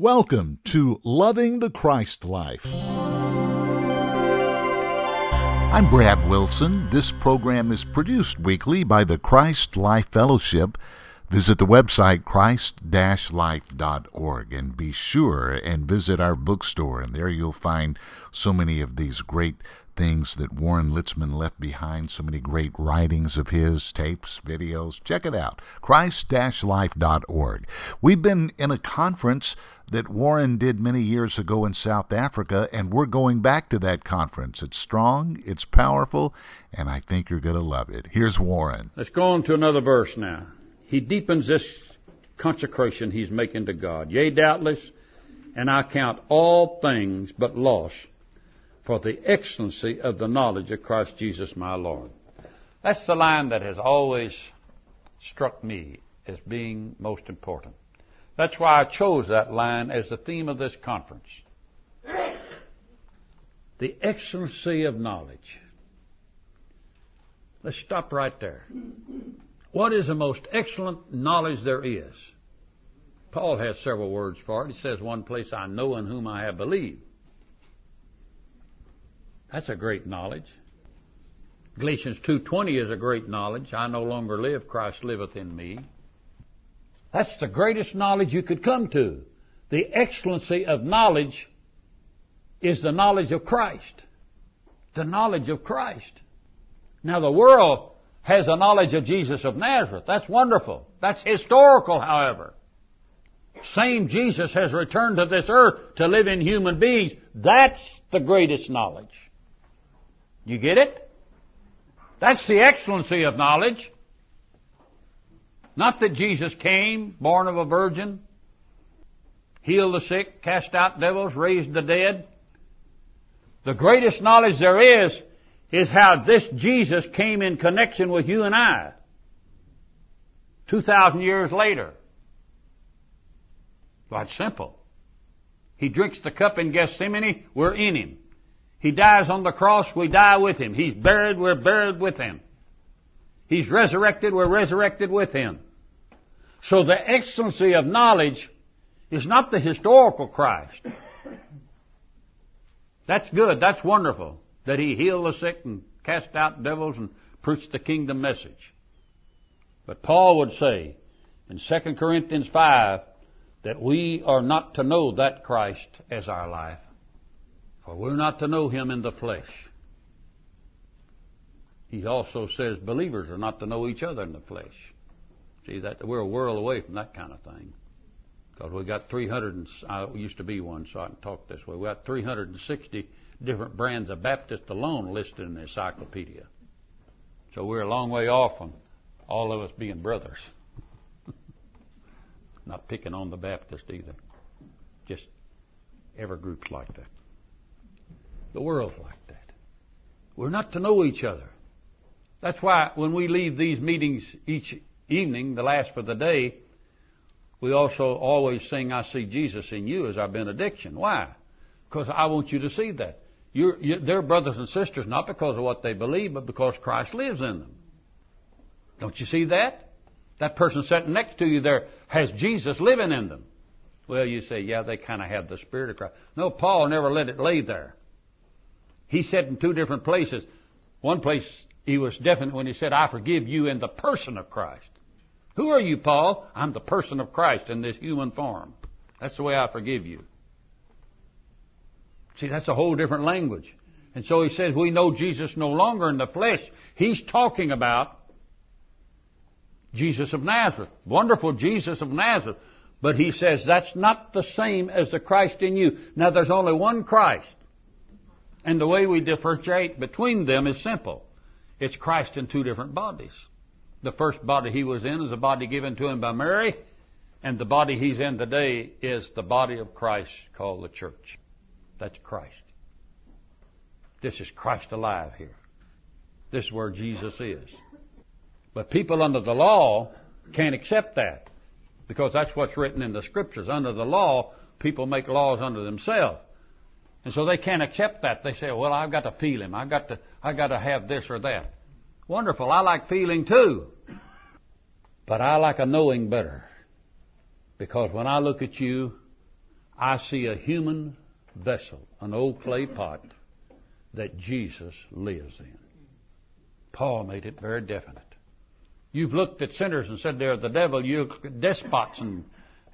Welcome to Loving the Christ Life. I'm Brad Wilson. This program is produced weekly by the Christ Life Fellowship. Visit the website christ-life.org and be sure and visit our bookstore and there you'll find so many of these great things that Warren Litzman left behind, so many great writings of his, tapes, videos. Check it out, christ-life.org. We've been in a conference that Warren did many years ago in South Africa, and we're going back to that conference. It's strong, it's powerful, and I think you're going to love it. Here's Warren. Let's go on to another verse now. He deepens this consecration he's making to God. Yea, doubtless, and I count all things but loss for the excellency of the knowledge of Christ Jesus my Lord. That's the line that has always struck me as being most important. That's why I chose that line as the theme of this conference. The excellency of knowledge. Let's stop right there. What is the most excellent knowledge there is? Paul has several words for it. He says, One place I know in whom I have believed. That's a great knowledge. Galatians 2:20 is a great knowledge. I no longer live, Christ liveth in me. That's the greatest knowledge you could come to. The excellency of knowledge is the knowledge of Christ. The knowledge of Christ. Now the world has a knowledge of Jesus of Nazareth. That's wonderful. That's historical, however. Same Jesus has returned to this earth to live in human beings. That's the greatest knowledge. You get it? That's the excellency of knowledge. Not that Jesus came, born of a virgin, healed the sick, cast out devils, raised the dead. The greatest knowledge there is is how this Jesus came in connection with you and I. 2,000 years later. Well, it's simple. He drinks the cup in Gethsemane, we're in him. He dies on the cross, we die with him. He's buried, we're buried with him. He's resurrected, we're resurrected with him. So the excellency of knowledge is not the historical Christ. That's good, that's wonderful, that he healed the sick and cast out devils and preached the kingdom message. But Paul would say in 2 Corinthians 5 that we are not to know that Christ as our life. For we're not to know him in the flesh. He also says believers are not to know each other in the flesh. See that we're a world away from that kind of thing. Because we got 300. And, I used to be one, so I can talk this way. We got 360 different brands of Baptist alone listed in the encyclopedia. So we're a long way off from all of us being brothers. Not picking on the Baptist either. Just every group's like that. The world's like that. We're not to know each other. That's why when we leave these meetings each evening, the last for the day, we also always sing, I see Jesus in you as our benediction. Why? Because I want you to see that. You're, you're, they're brothers and sisters not because of what they believe, but because Christ lives in them. Don't you see that? That person sitting next to you there has Jesus living in them. Well, you say, yeah, they kind of have the Spirit of Christ. No, Paul never let it lay there. He said in two different places. One place he was definite when he said, I forgive you in the person of Christ. Who are you, Paul? I'm the person of Christ in this human form. That's the way I forgive you. See, that's a whole different language. And so he says, we know Jesus no longer in the flesh. He's talking about Jesus of Nazareth. Wonderful Jesus of Nazareth. But he says that's not the same as the Christ in you. Now there's only one Christ. And the way we differentiate between them is simple. It's Christ in two different bodies. The first body he was in is a body given to him by Mary, and the body he's in today is the body of Christ called the church. That's Christ. This is Christ alive here. This is where Jesus is. But people under the law can't accept that because that's what's written in the scriptures. Under the law, people make laws unto themselves. And so they can't accept that. They say, well, I've got to feel him. I've got to, I've got to have this or that. Wonderful. I like feeling too. But I like a knowing better. Because when I look at you, I see a human vessel, an old clay pot that Jesus lives in. Paul made it very definite. You've looked at sinners and said they're the devil. You look at despots and,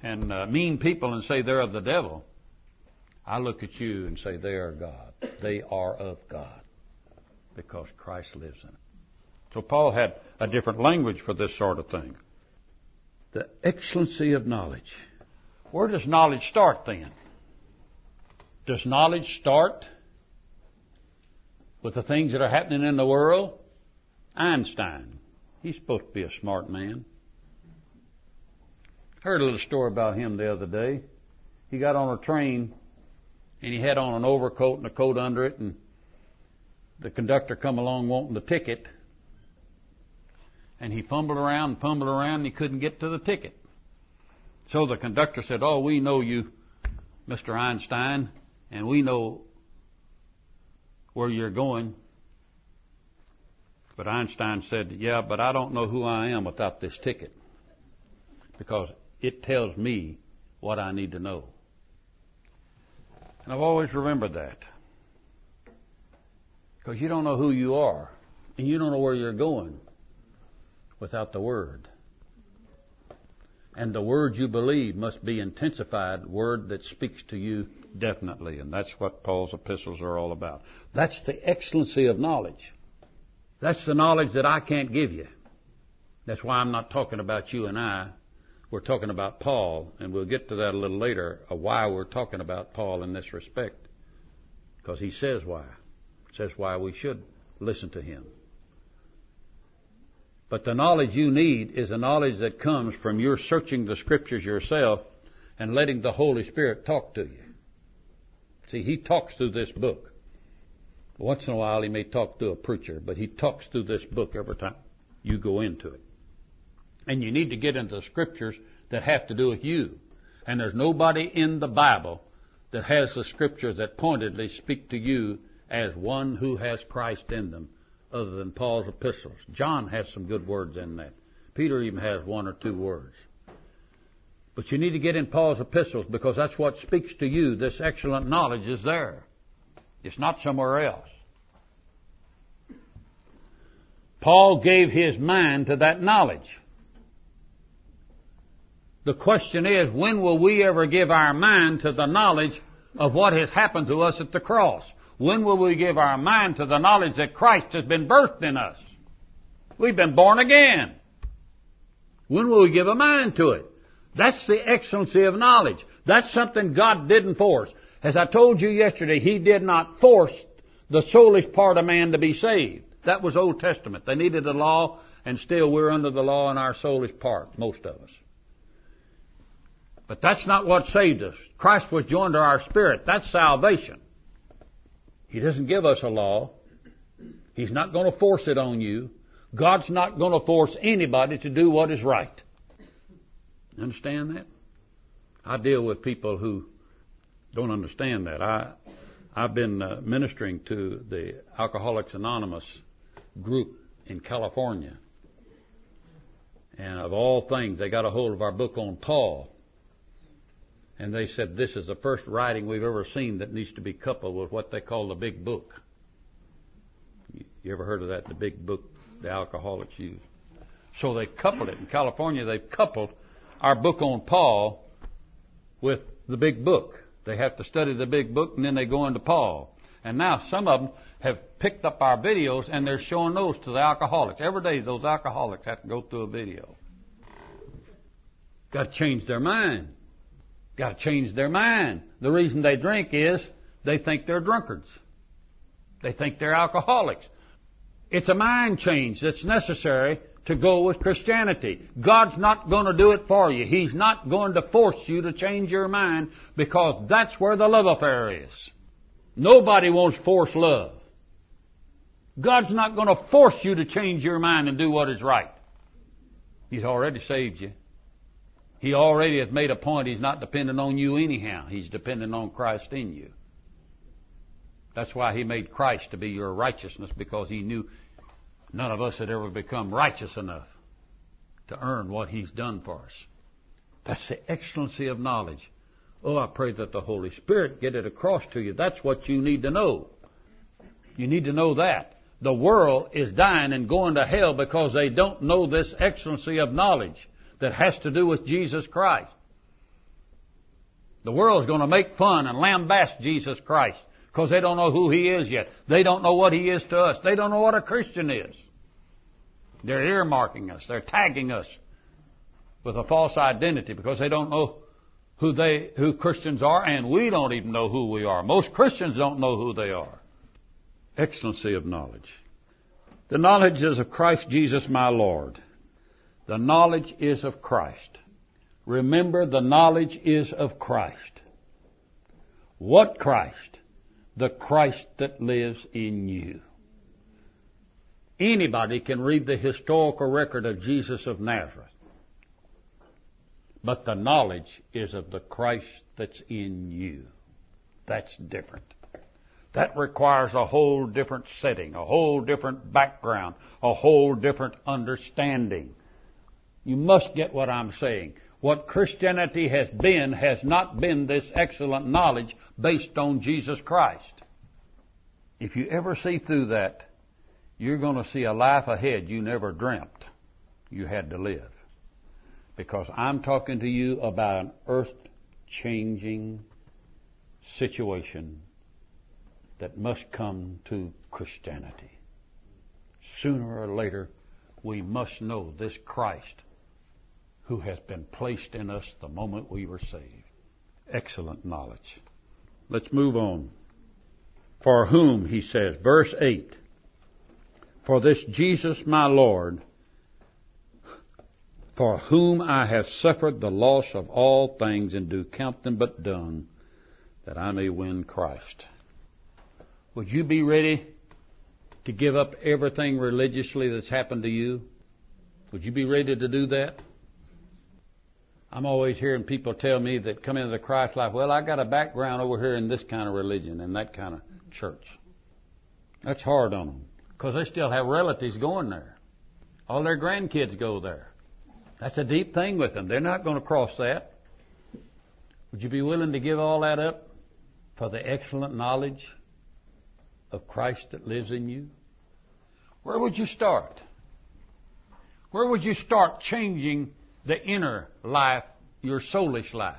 and uh, mean people and say they're of the devil. I look at you and say they are God. They are of God because Christ lives in them. So Paul had a different language for this sort of thing. The excellency of knowledge. Where does knowledge start then? Does knowledge start with the things that are happening in the world? Einstein. He's supposed to be a smart man. Heard a little story about him the other day. He got on a train and he had on an overcoat and a coat under it and the conductor come along wanting the ticket and he fumbled around and fumbled around and he couldn't get to the ticket. So the conductor said, Oh, we know you, Mr. Einstein, and we know where you're going. But Einstein said, Yeah, but I don't know who I am without this ticket because it tells me what I need to know. And I've always remembered that. Because you don't know who you are, and you don't know where you're going without the Word. And the Word you believe must be intensified, Word that speaks to you definitely. And that's what Paul's epistles are all about. That's the excellency of knowledge. That's the knowledge that I can't give you. That's why I'm not talking about you and I. We're talking about Paul, and we'll get to that a little later, of why we're talking about Paul in this respect. Because he says why. Says why we should listen to him. But the knowledge you need is a knowledge that comes from your searching the scriptures yourself and letting the Holy Spirit talk to you. See, he talks through this book. Once in a while he may talk to a preacher, but he talks through this book every time you go into it. And you need to get into the scriptures that have to do with you. And there's nobody in the Bible that has the scriptures that pointedly speak to you as one who has Christ in them other than Paul's epistles. John has some good words in that. Peter even has one or two words. But you need to get in Paul's epistles because that's what speaks to you. This excellent knowledge is there. It's not somewhere else. Paul gave his mind to that knowledge. The question is, when will we ever give our mind to the knowledge of what has happened to us at the cross? When will we give our mind to the knowledge that Christ has been birthed in us? We've been born again. When will we give a mind to it? That's the excellency of knowledge. That's something God didn't force. As I told you yesterday, He did not force the soulish part of man to be saved. That was Old Testament. They needed a law, and still we're under the law in our soulish part, most of us. But that's not what saved us. Christ was joined to our spirit. That's salvation. He doesn't give us a law. He's not going to force it on you. God's not going to force anybody to do what is right. Understand that? I deal with people who don't understand that. I I've been uh, ministering to the Alcoholics Anonymous group in California. And of all things, they got a hold of our book on Paul and they said this is the first writing we've ever seen that needs to be coupled with what they call the big book. You ever heard of that? The big book the alcoholics use. So they coupled it. In California, they've coupled our book on Paul with the big book. They have to study the big book and then they go into Paul. And now some of them have picked up our videos and they're showing those to the alcoholics. Every day those alcoholics have to go through a video. Got to change their mind. Got to change their mind. The reason they drink is they think they're drunkards. They think they're alcoholics. It's a mind change that's necessary to go with Christianity. God's not going to do it for you. He's not going to force you to change your mind because that's where the love affair is. Nobody wants forced love. God's not going to force you to change your mind and do what is right. He's already saved you. He already has made a point he's not dependent on you anyhow. He's dependent on Christ in you. That's why he made Christ to be your righteousness because he knew none of us had ever become righteous enough to earn what he's done for us. That's the excellency of knowledge. Oh, I pray that the Holy Spirit get it across to you. That's what you need to know. You need to know that. The world is dying and going to hell because they don't know this excellency of knowledge that has to do with Jesus Christ. The world's going to make fun and lambaste Jesus Christ because they don't know who He is yet. They don't know what He is to us. They don't know what a Christian is. They're earmarking us. They're tagging us with a false identity because they don't know who they who Christians are, and we don't even know who we are. Most Christians don't know who they are. Excellency of knowledge. The knowledge is of Christ Jesus my Lord. The knowledge is of Christ. Remember, the knowledge is of Christ. What Christ? The Christ that lives in you. Anybody can read the historical record of Jesus of Nazareth. But the knowledge is of the Christ that's in you. That's different. That requires a whole different setting, a whole different background, a whole different understanding. You must get what I'm saying. What Christianity has been has not been this excellent knowledge based on Jesus Christ. If you ever see through that, you're going to see a life ahead you never dreamt you had to live. Because I'm talking to you about an earth changing situation that must come to Christianity. Sooner or later, we must know this Christ who has been placed in us the moment we were saved. Excellent knowledge. Let's move on. For whom, he says, verse 8, for this Jesus my Lord, for whom I have suffered the loss of all things and do count them but dung, that I may win Christ. Would you be ready to give up everything religiously that's happened to you? Would you be ready to do that? I'm always hearing people tell me that come into the Christ life, well, I got a background over here in this kind of religion and that kind of church. That's hard on them because they still have relatives going there. All their grandkids go there. That's a deep thing with them. They're not going to cross that. Would you be willing to give all that up for the excellent knowledge of Christ that lives in you? Where would you start? Where would you start changing the inner life, your soulish life?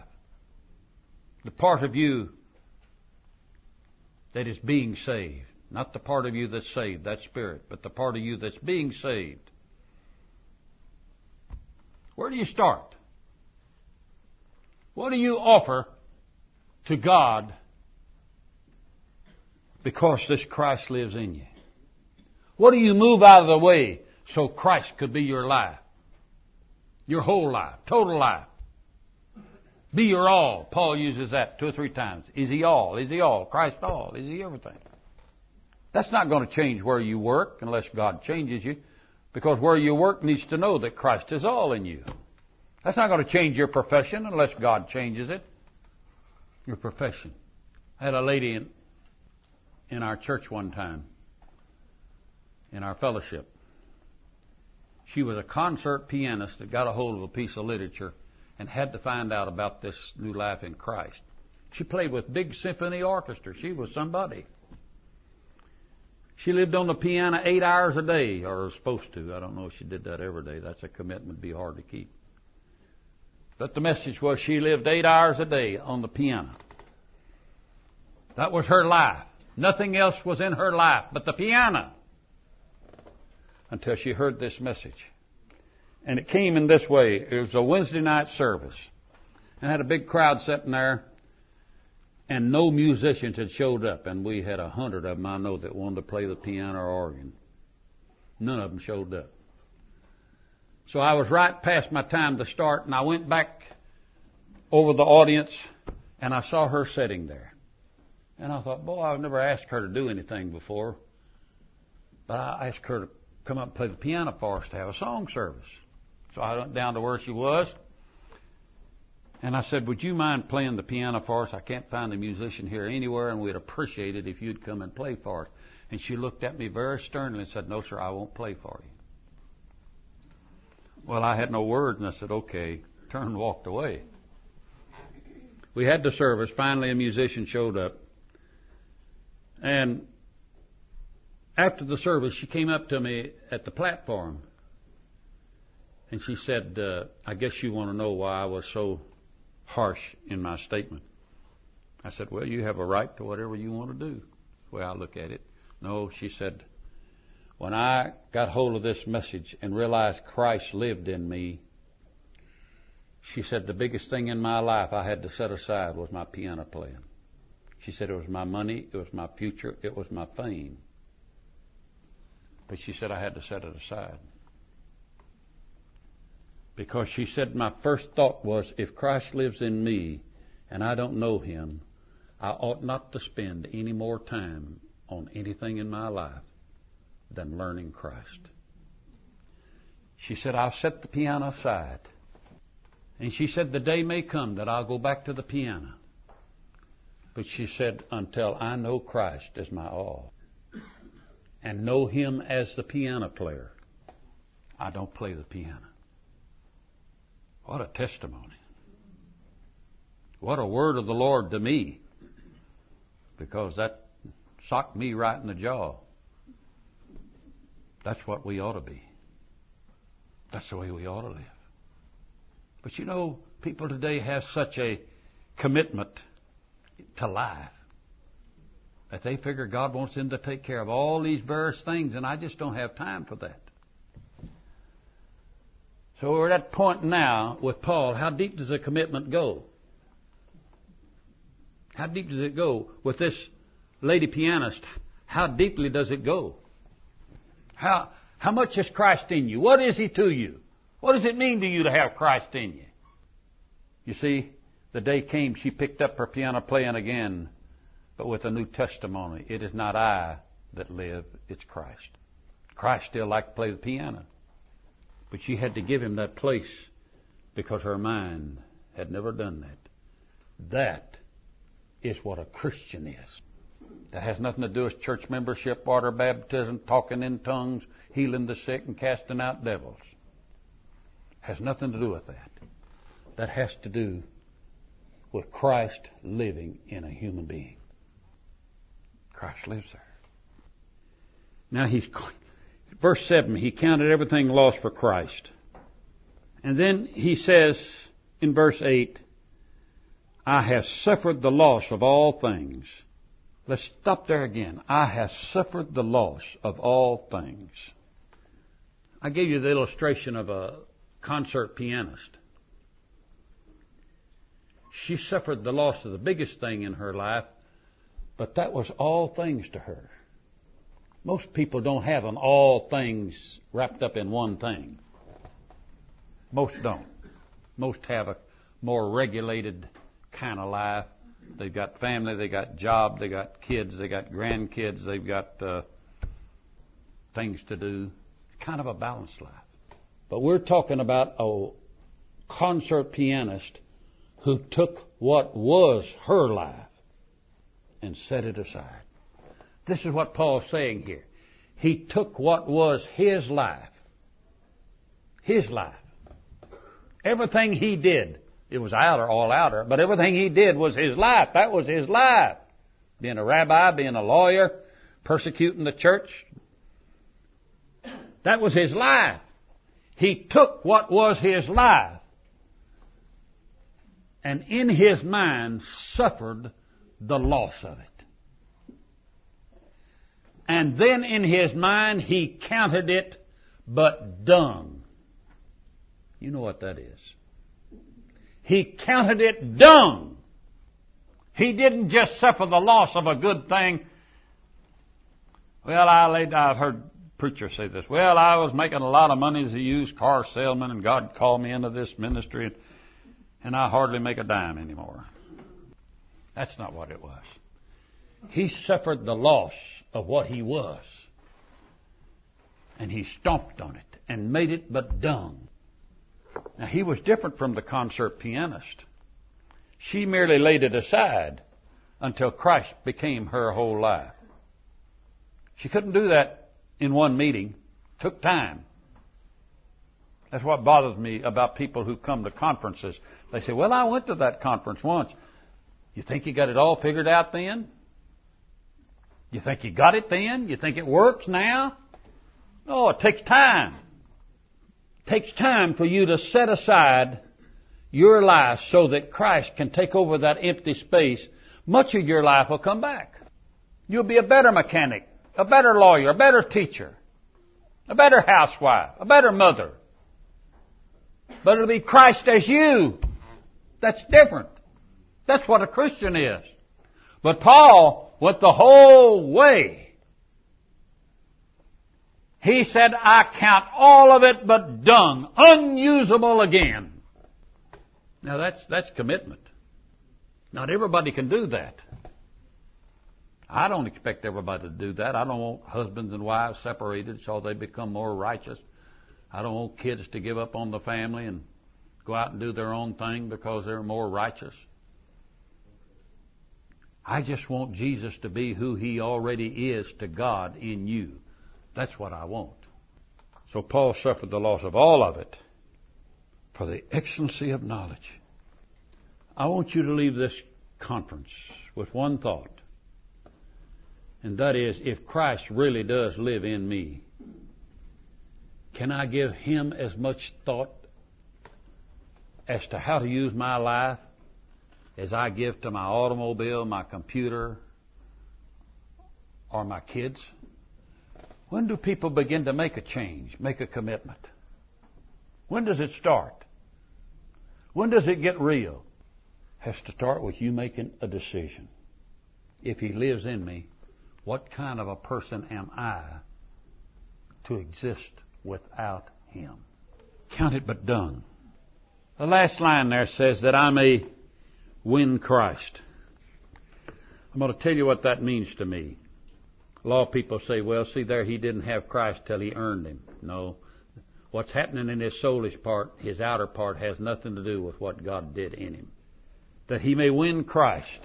The part of you that is being saved. Not the part of you that's saved, that spirit, but the part of you that's being saved. Where do you start? What do you offer to God because this Christ lives in you? What do you move out of the way so Christ could be your life? Your whole life, total life. Be your all. Paul uses that two or three times. Is he all? Is he all? Christ all? Is he everything? That's not going to change where you work unless God changes you, because where you work needs to know that Christ is all in you. That's not going to change your profession unless God changes it. Your profession. I had a lady in, in our church one time, in our fellowship. She was a concert pianist that got a hold of a piece of literature and had to find out about this new life in Christ. She played with big symphony orchestra. She was somebody. She lived on the piano eight hours a day, or was supposed to. I don't know if she did that every day. That's a commitment, be hard to keep. But the message was she lived eight hours a day on the piano. That was her life. Nothing else was in her life but the piano. Until she heard this message. And it came in this way. It was a Wednesday night service. And I had a big crowd sitting there and no musicians had showed up, and we had a hundred of them I know that wanted to play the piano or organ. None of them showed up. So I was right past my time to start, and I went back over the audience, and I saw her sitting there. And I thought, boy, I've never asked her to do anything before. But I asked her to come up and play the piano for us to have a song service. So I went down to where she was, and I said, Would you mind playing the piano for us? I can't find a musician here anywhere, and we'd appreciate it if you'd come and play for us. And she looked at me very sternly and said, No, sir, I won't play for you. Well, I had no words, and I said, Okay. Turned and walked away. we had the service. Finally, a musician showed up. And after the service, she came up to me at the platform and she said, uh, I guess you want to know why I was so harsh in my statement. I said, Well, you have a right to whatever you want to do. The way I look at it. No, she said, When I got hold of this message and realized Christ lived in me, she said, The biggest thing in my life I had to set aside was my piano playing. She said, It was my money, it was my future, it was my fame. But she said, I had to set it aside. Because she said, My first thought was, if Christ lives in me and I don't know him, I ought not to spend any more time on anything in my life than learning Christ. She said, I'll set the piano aside. And she said, The day may come that I'll go back to the piano. But she said, Until I know Christ as my all and know Him as the piano player, I don't play the piano. What a testimony. What a word of the Lord to me. Because that socked me right in the jaw. That's what we ought to be. That's the way we ought to live. But you know, people today have such a commitment to life that they figure God wants them to take care of all these various things, and I just don't have time for that. So we're at that point now with Paul. How deep does the commitment go? How deep does it go with this lady pianist? How deeply does it go? How how much is Christ in you? What is he to you? What does it mean to you to have Christ in you? You see, the day came she picked up her piano playing again, but with a new testimony. It is not I that live, it's Christ. Christ still liked to play the piano. But she had to give him that place because her mind had never done that. That is what a Christian is. That has nothing to do with church membership, water baptism, talking in tongues, healing the sick, and casting out devils. Has nothing to do with that. That has to do with Christ living in a human being. Christ lives there. Now he's verse 7, he counted everything lost for Christ. And then he says in verse 8, I have suffered the loss of all things. Let's stop there again. I have suffered the loss of all things. I gave you the illustration of a concert pianist. She suffered the loss of the biggest thing in her life, but that was all things to her. Most people don't have an all things wrapped up in one thing. Most don't. Most have a more regulated kind of life. They've got family, they got job, they got kids, they got grandkids, they've got uh, things to do. Kind of a balanced life. But we're talking about a concert pianist who took what was her life and set it aside. This is what Paul's saying here. He took what was his life. His life. Everything he did, it was outer, all outer, but everything he did was his life. That was his life. Being a rabbi, being a lawyer, persecuting the church. That was his life. He took what was his life and in his mind suffered the loss of it. And then in his mind he counted it but dung. You know what that is. He counted it dung. He didn't just suffer the loss of a good thing. Well, I I've heard preachers say this. Well, I was making a lot of money as a used car salesman, and God called me into this ministry, and, and I hardly make a dime anymore. That's not what it was. He suffered the loss of what he was. And he stomped on it and made it but dung. Now, he was different from the concert pianist. She merely laid it aside until Christ became her whole life. She couldn't do that in one meeting. It took time. That's what bothers me about people who come to conferences. They say, Well, I went to that conference once. You think you got it all figured out then? You think you got it then? You think it works now? Oh, it takes time. It takes time for you to set aside your life so that Christ can take over that empty space. Much of your life will come back. You'll be a better mechanic, a better lawyer, a better teacher, a better housewife, a better mother. But it'll be Christ as you. That's different. That's what a Christian is. But Paul went the whole way. He said, I count all of it but dung, unusable again. Now that's, that's commitment. Not everybody can do that. I don't expect everybody to do that. I don't want husbands and wives separated so they become more righteous. I don't want kids to give up on the family and go out and do their own thing because they're more righteous. I just want Jesus to be who he already is to God in you. That's what I want. So Paul suffered the loss of all of it for the excellency of knowledge. I want you to leave this conference with one thought, and that is if Christ really does live in me, can I give him as much thought as to how to use my life as I give to my automobile, my computer, or my kids? When do people begin to make a change, make a commitment? When does it start? When does it get real? Has to start with you making a decision. If He lives in me, what kind of a person am I to exist without Him? Count it but done. The last line there says that I may win Christ. I'm going to tell you what that means to me. A lot of people say, well, see there, he didn't have Christ till he earned him. No. What's happening in his soulish part, his outer part, has nothing to do with what God did in him. That he may win Christ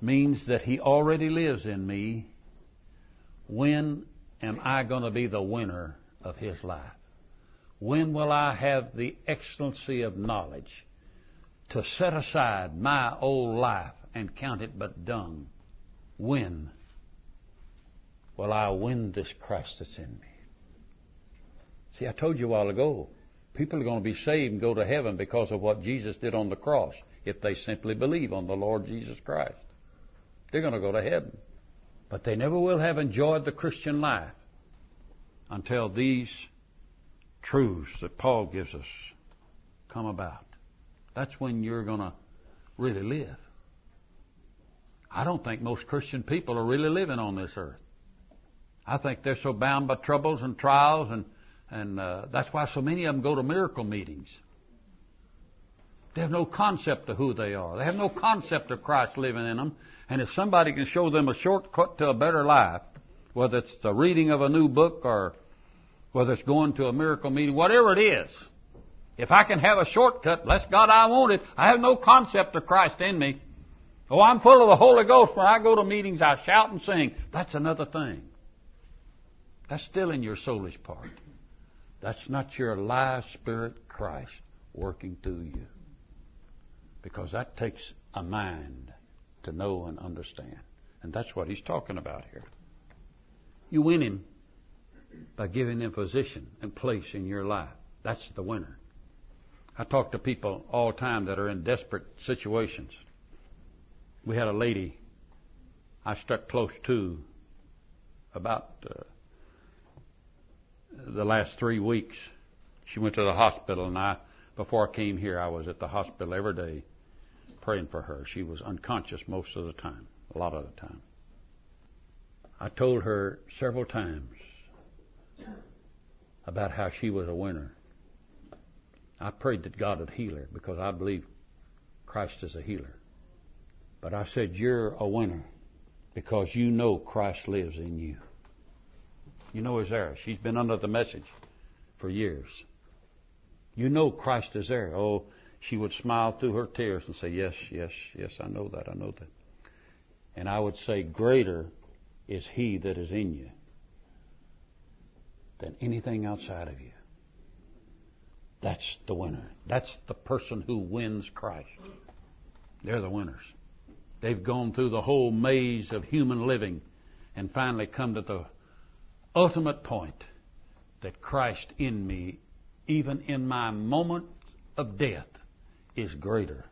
means that he already lives in me. When am I going to be the winner of his life? When will I have the excellency of knowledge to set aside my old life and count it but dung? When will I win this Christ that's in me? See, I told you a while ago, people are going to be saved and go to heaven because of what Jesus did on the cross if they simply believe on the Lord Jesus Christ. They're going to go to heaven. But they never will have enjoyed the Christian life until these truths that Paul gives us come about. That's when you're going to really live. I don't think most Christian people are really living on this earth. I think they're so bound by troubles and trials, and and uh, that's why so many of them go to miracle meetings. They have no concept of who they are. They have no concept of Christ living in them. And if somebody can show them a shortcut to a better life, whether it's the reading of a new book or whether it's going to a miracle meeting, whatever it is. If I can have a shortcut, bless God, I want it. I have no concept of Christ in me. Oh, I'm full of the Holy Ghost. When I go to meetings, I shout and sing. That's another thing. That's still in your soulish part. That's not your live spirit Christ working through you. Because that takes a mind to know and understand. And that's what he's talking about here. You win him by giving him position and place in your life. That's the winner. I talk to people all the time that are in desperate situations. We had a lady I stuck close to about uh, the last three weeks. She went to the hospital, and I, before I came here, I was at the hospital every day praying for her. She was unconscious most of the time, a lot of the time. I told her several times about how she was a winner. I prayed that God would heal her because I believe Christ is a healer. But I said, You're a winner because you know Christ lives in you. You know He's there. She's been under the message for years. You know Christ is there. Oh, she would smile through her tears and say, Yes, yes, yes, I know that, I know that. And I would say, Greater is He that is in you than anything outside of you. That's the winner. That's the person who wins Christ. They're the winners. They've gone through the whole maze of human living and finally come to the ultimate point that Christ in me, even in my moment of death, is greater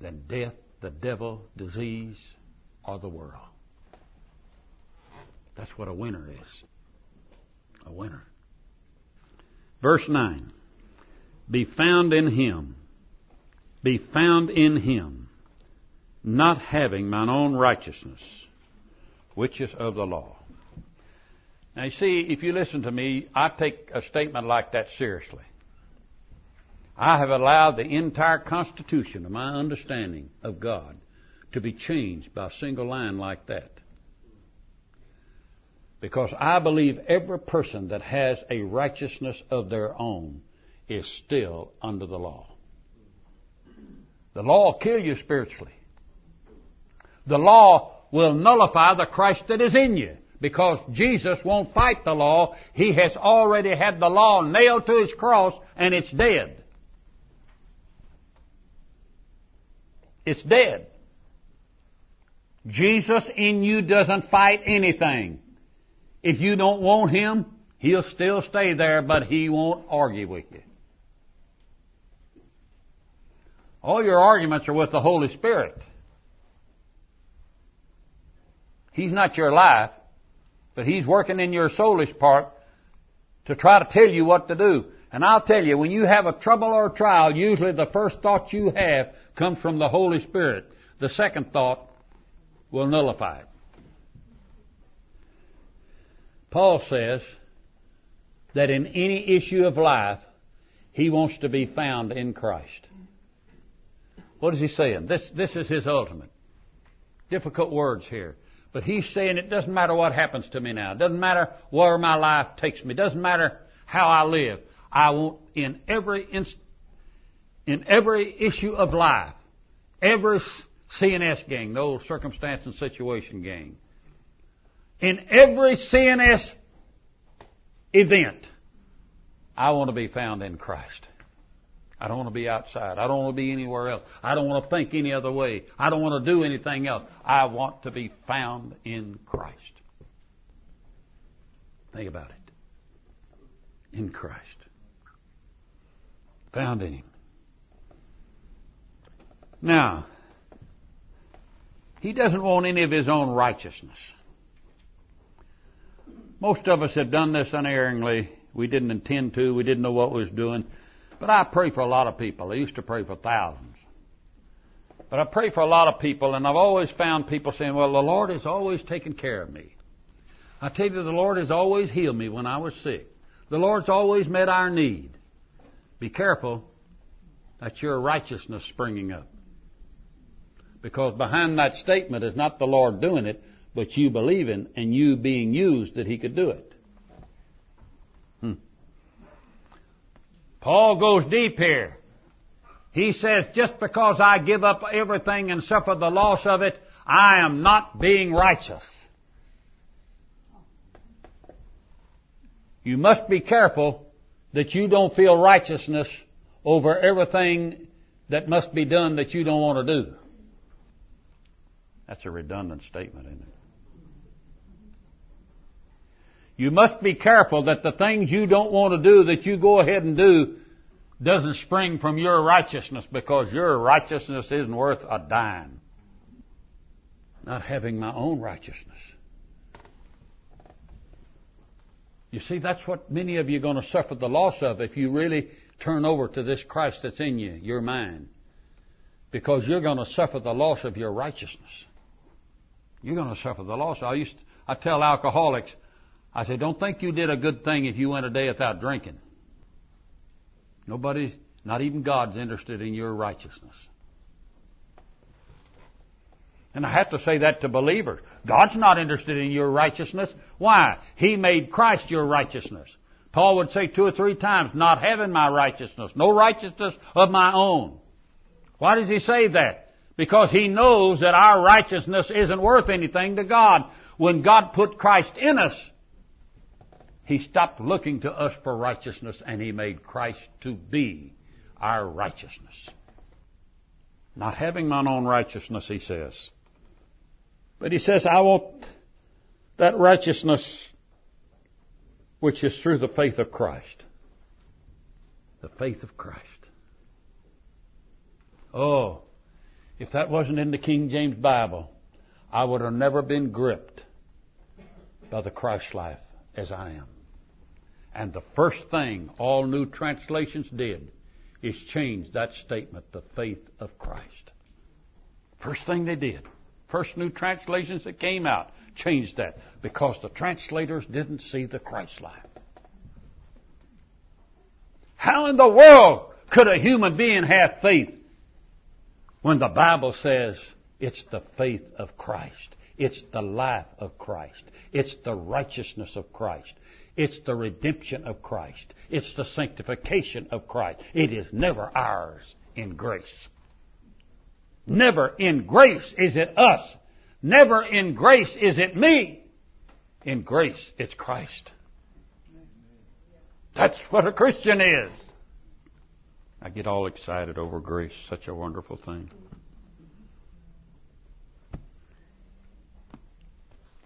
than death, the devil, disease, or the world. That's what a winner is. A winner. Verse 9 Be found in him, be found in him, not having mine own righteousness, which is of the law. Now, you see, if you listen to me, I take a statement like that seriously. I have allowed the entire constitution of my understanding of God to be changed by a single line like that. Because I believe every person that has a righteousness of their own is still under the law. The law will kill you spiritually. The law will nullify the Christ that is in you because Jesus won't fight the law. He has already had the law nailed to his cross and it's dead. It's dead. Jesus in you doesn't fight anything. If you don't want him, he'll still stay there, but he won't argue with you. All your arguments are with the Holy Spirit. He's not your life, but He's working in your soulish part to try to tell you what to do. And I'll tell you, when you have a trouble or a trial, usually the first thought you have comes from the Holy Spirit. The second thought will nullify it. Paul says that in any issue of life, he wants to be found in Christ. What is he saying? This, this is his ultimate. Difficult words here. But he's saying it doesn't matter what happens to me now. It doesn't matter where my life takes me. It doesn't matter how I live. I want in every inst- in every issue of life, every CNS gang, the old circumstance and situation gang, in every CNS event, I want to be found in Christ. I don't want to be outside. I don't want to be anywhere else. I don't want to think any other way. I don't want to do anything else. I want to be found in Christ. Think about it. In Christ. Found in Him. Now, He doesn't want any of His own righteousness. Most of us have done this unerringly. We didn't intend to. We didn't know what we was doing. But I pray for a lot of people. I used to pray for thousands. But I pray for a lot of people, and I've always found people saying, Well, the Lord has always taken care of me. I tell you, the Lord has always healed me when I was sick. The Lord's always met our need. Be careful. That's your righteousness springing up. Because behind that statement is not the Lord doing it, but you believing and you being used that He could do it. Hmm. Paul goes deep here. He says, just because I give up everything and suffer the loss of it, I am not being righteous. You must be careful that you don't feel righteousness over everything that must be done that you don't want to do. That's a redundant statement, isn't it? You must be careful that the things you don't want to do that you go ahead and do doesn't spring from your righteousness because your righteousness isn't worth a dime. Not having my own righteousness. You see, that's what many of you are going to suffer the loss of if you really turn over to this Christ that's in you, your mind. Because you're going to suffer the loss of your righteousness. You're going to suffer the loss. I used to, I tell alcoholics, I say, don't think you did a good thing if you went a day without drinking. Nobody, not even God's interested in your righteousness. And I have to say that to believers. God's not interested in your righteousness. Why? He made Christ your righteousness. Paul would say two or three times, not having my righteousness, no righteousness of my own. Why does he say that? Because he knows that our righteousness isn't worth anything to God. When God put Christ in us, he stopped looking to us for righteousness and He made Christ to be our righteousness. Not having mine own righteousness, he says. But he says, I want that righteousness which is through the faith of Christ. The faith of Christ. Oh, if that wasn't in the King James Bible, I would have never been gripped by the Christ life as I am. And the first thing all new translations did is change that statement, the faith of Christ. First thing they did. First new translations that came out changed that because the translators didn't see the Christ life. How in the world could a human being have faith when the Bible says it's the faith of Christ? It's the life of Christ. It's the righteousness of Christ. It's the redemption of Christ. It's the sanctification of Christ. It is never ours in grace. Never in grace is it us. Never in grace is it me. In grace, it's Christ. That's what a Christian is. I get all excited over grace, such a wonderful thing.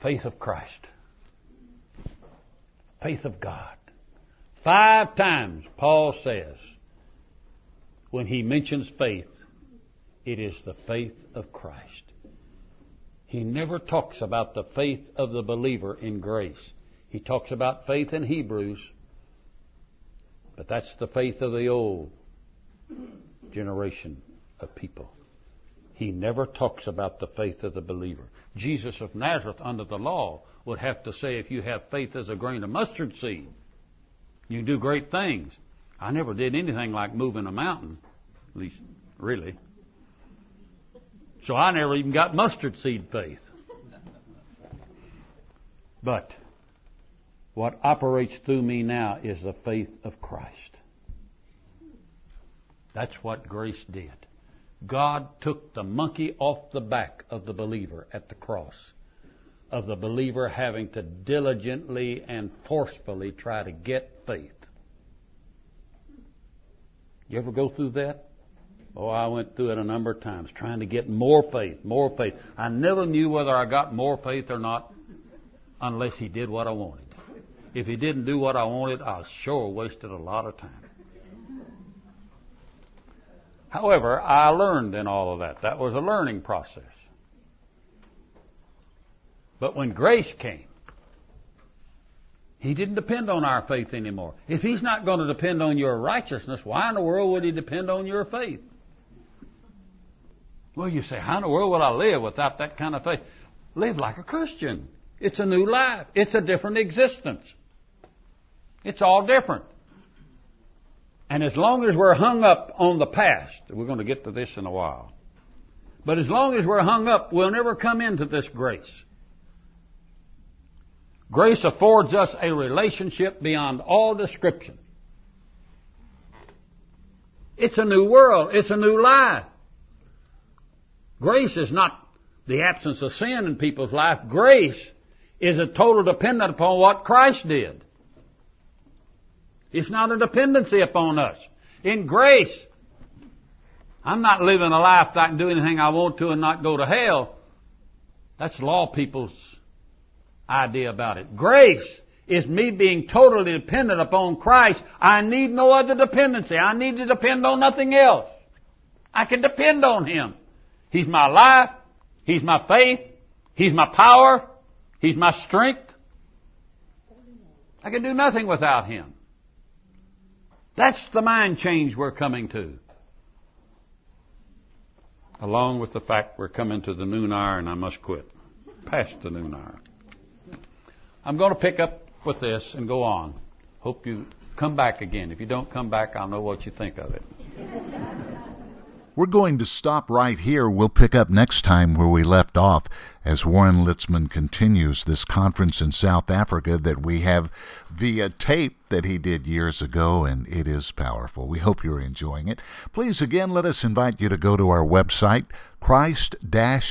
Faith of Christ. Faith of God. Five times Paul says, when he mentions faith, it is the faith of Christ. He never talks about the faith of the believer in grace. He talks about faith in Hebrews, but that's the faith of the old generation of people. He never talks about the faith of the believer. Jesus of Nazareth, under the law, would have to say, if you have faith as a grain of mustard seed, you do great things. I never did anything like moving a mountain, at least, really. So I never even got mustard seed faith. But what operates through me now is the faith of Christ. That's what grace did. God took the monkey off the back of the believer at the cross, of the believer having to diligently and forcefully try to get faith. You ever go through that? Oh, I went through it a number of times, trying to get more faith, more faith. I never knew whether I got more faith or not unless he did what I wanted. If he didn't do what I wanted, I sure wasted a lot of time. However, I learned in all of that. That was a learning process. But when grace came, he didn't depend on our faith anymore. If he's not going to depend on your righteousness, why in the world would he depend on your faith? Well, you say, how in the world will I live without that kind of faith? Live like a Christian. It's a new life. It's a different existence. It's all different. And as long as we're hung up on the past, we're going to get to this in a while. But as long as we're hung up, we'll never come into this grace. Grace affords us a relationship beyond all description. It's a new world. It's a new life. Grace is not the absence of sin in people's life. Grace is a total dependent upon what Christ did. It's not a dependency upon us. In grace, I'm not living a life that I can do anything I want to and not go to hell. That's law people's idea about it. Grace is me being totally dependent upon Christ. I need no other dependency. I need to depend on nothing else. I can depend on Him. He's my life. He's my faith. He's my power. He's my strength. I can do nothing without Him. That's the mind change we're coming to. Along with the fact we're coming to the noon hour and I must quit. Past the noon hour. I'm going to pick up with this and go on. Hope you come back again. If you don't come back, I'll know what you think of it. We're going to stop right here. We'll pick up next time where we left off as Warren Litzman continues this conference in South Africa that we have via tape that he did years ago, and it is powerful. We hope you're enjoying it. Please, again, let us invite you to go to our website, christ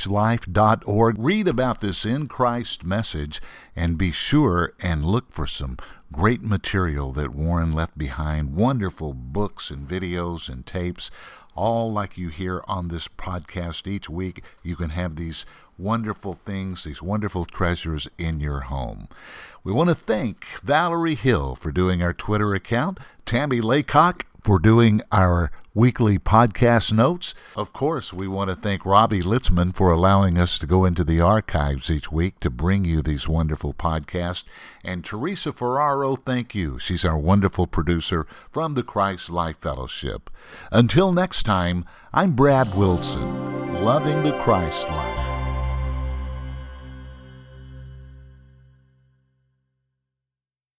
life.org. Read about this in Christ message and be sure and look for some great material that Warren left behind wonderful books and videos and tapes all like you hear on this podcast each week. You can have these wonderful things, these wonderful treasures in your home. We want to thank Valerie Hill for doing our Twitter account, Tammy Laycock for doing our weekly podcast notes. Of course, we want to thank Robbie Litzman for allowing us to go into the archives each week to bring you these wonderful podcasts. And Teresa Ferraro, thank you. She's our wonderful producer from the Christ Life Fellowship. Until next time, I'm Brad Wilson, loving the Christ life.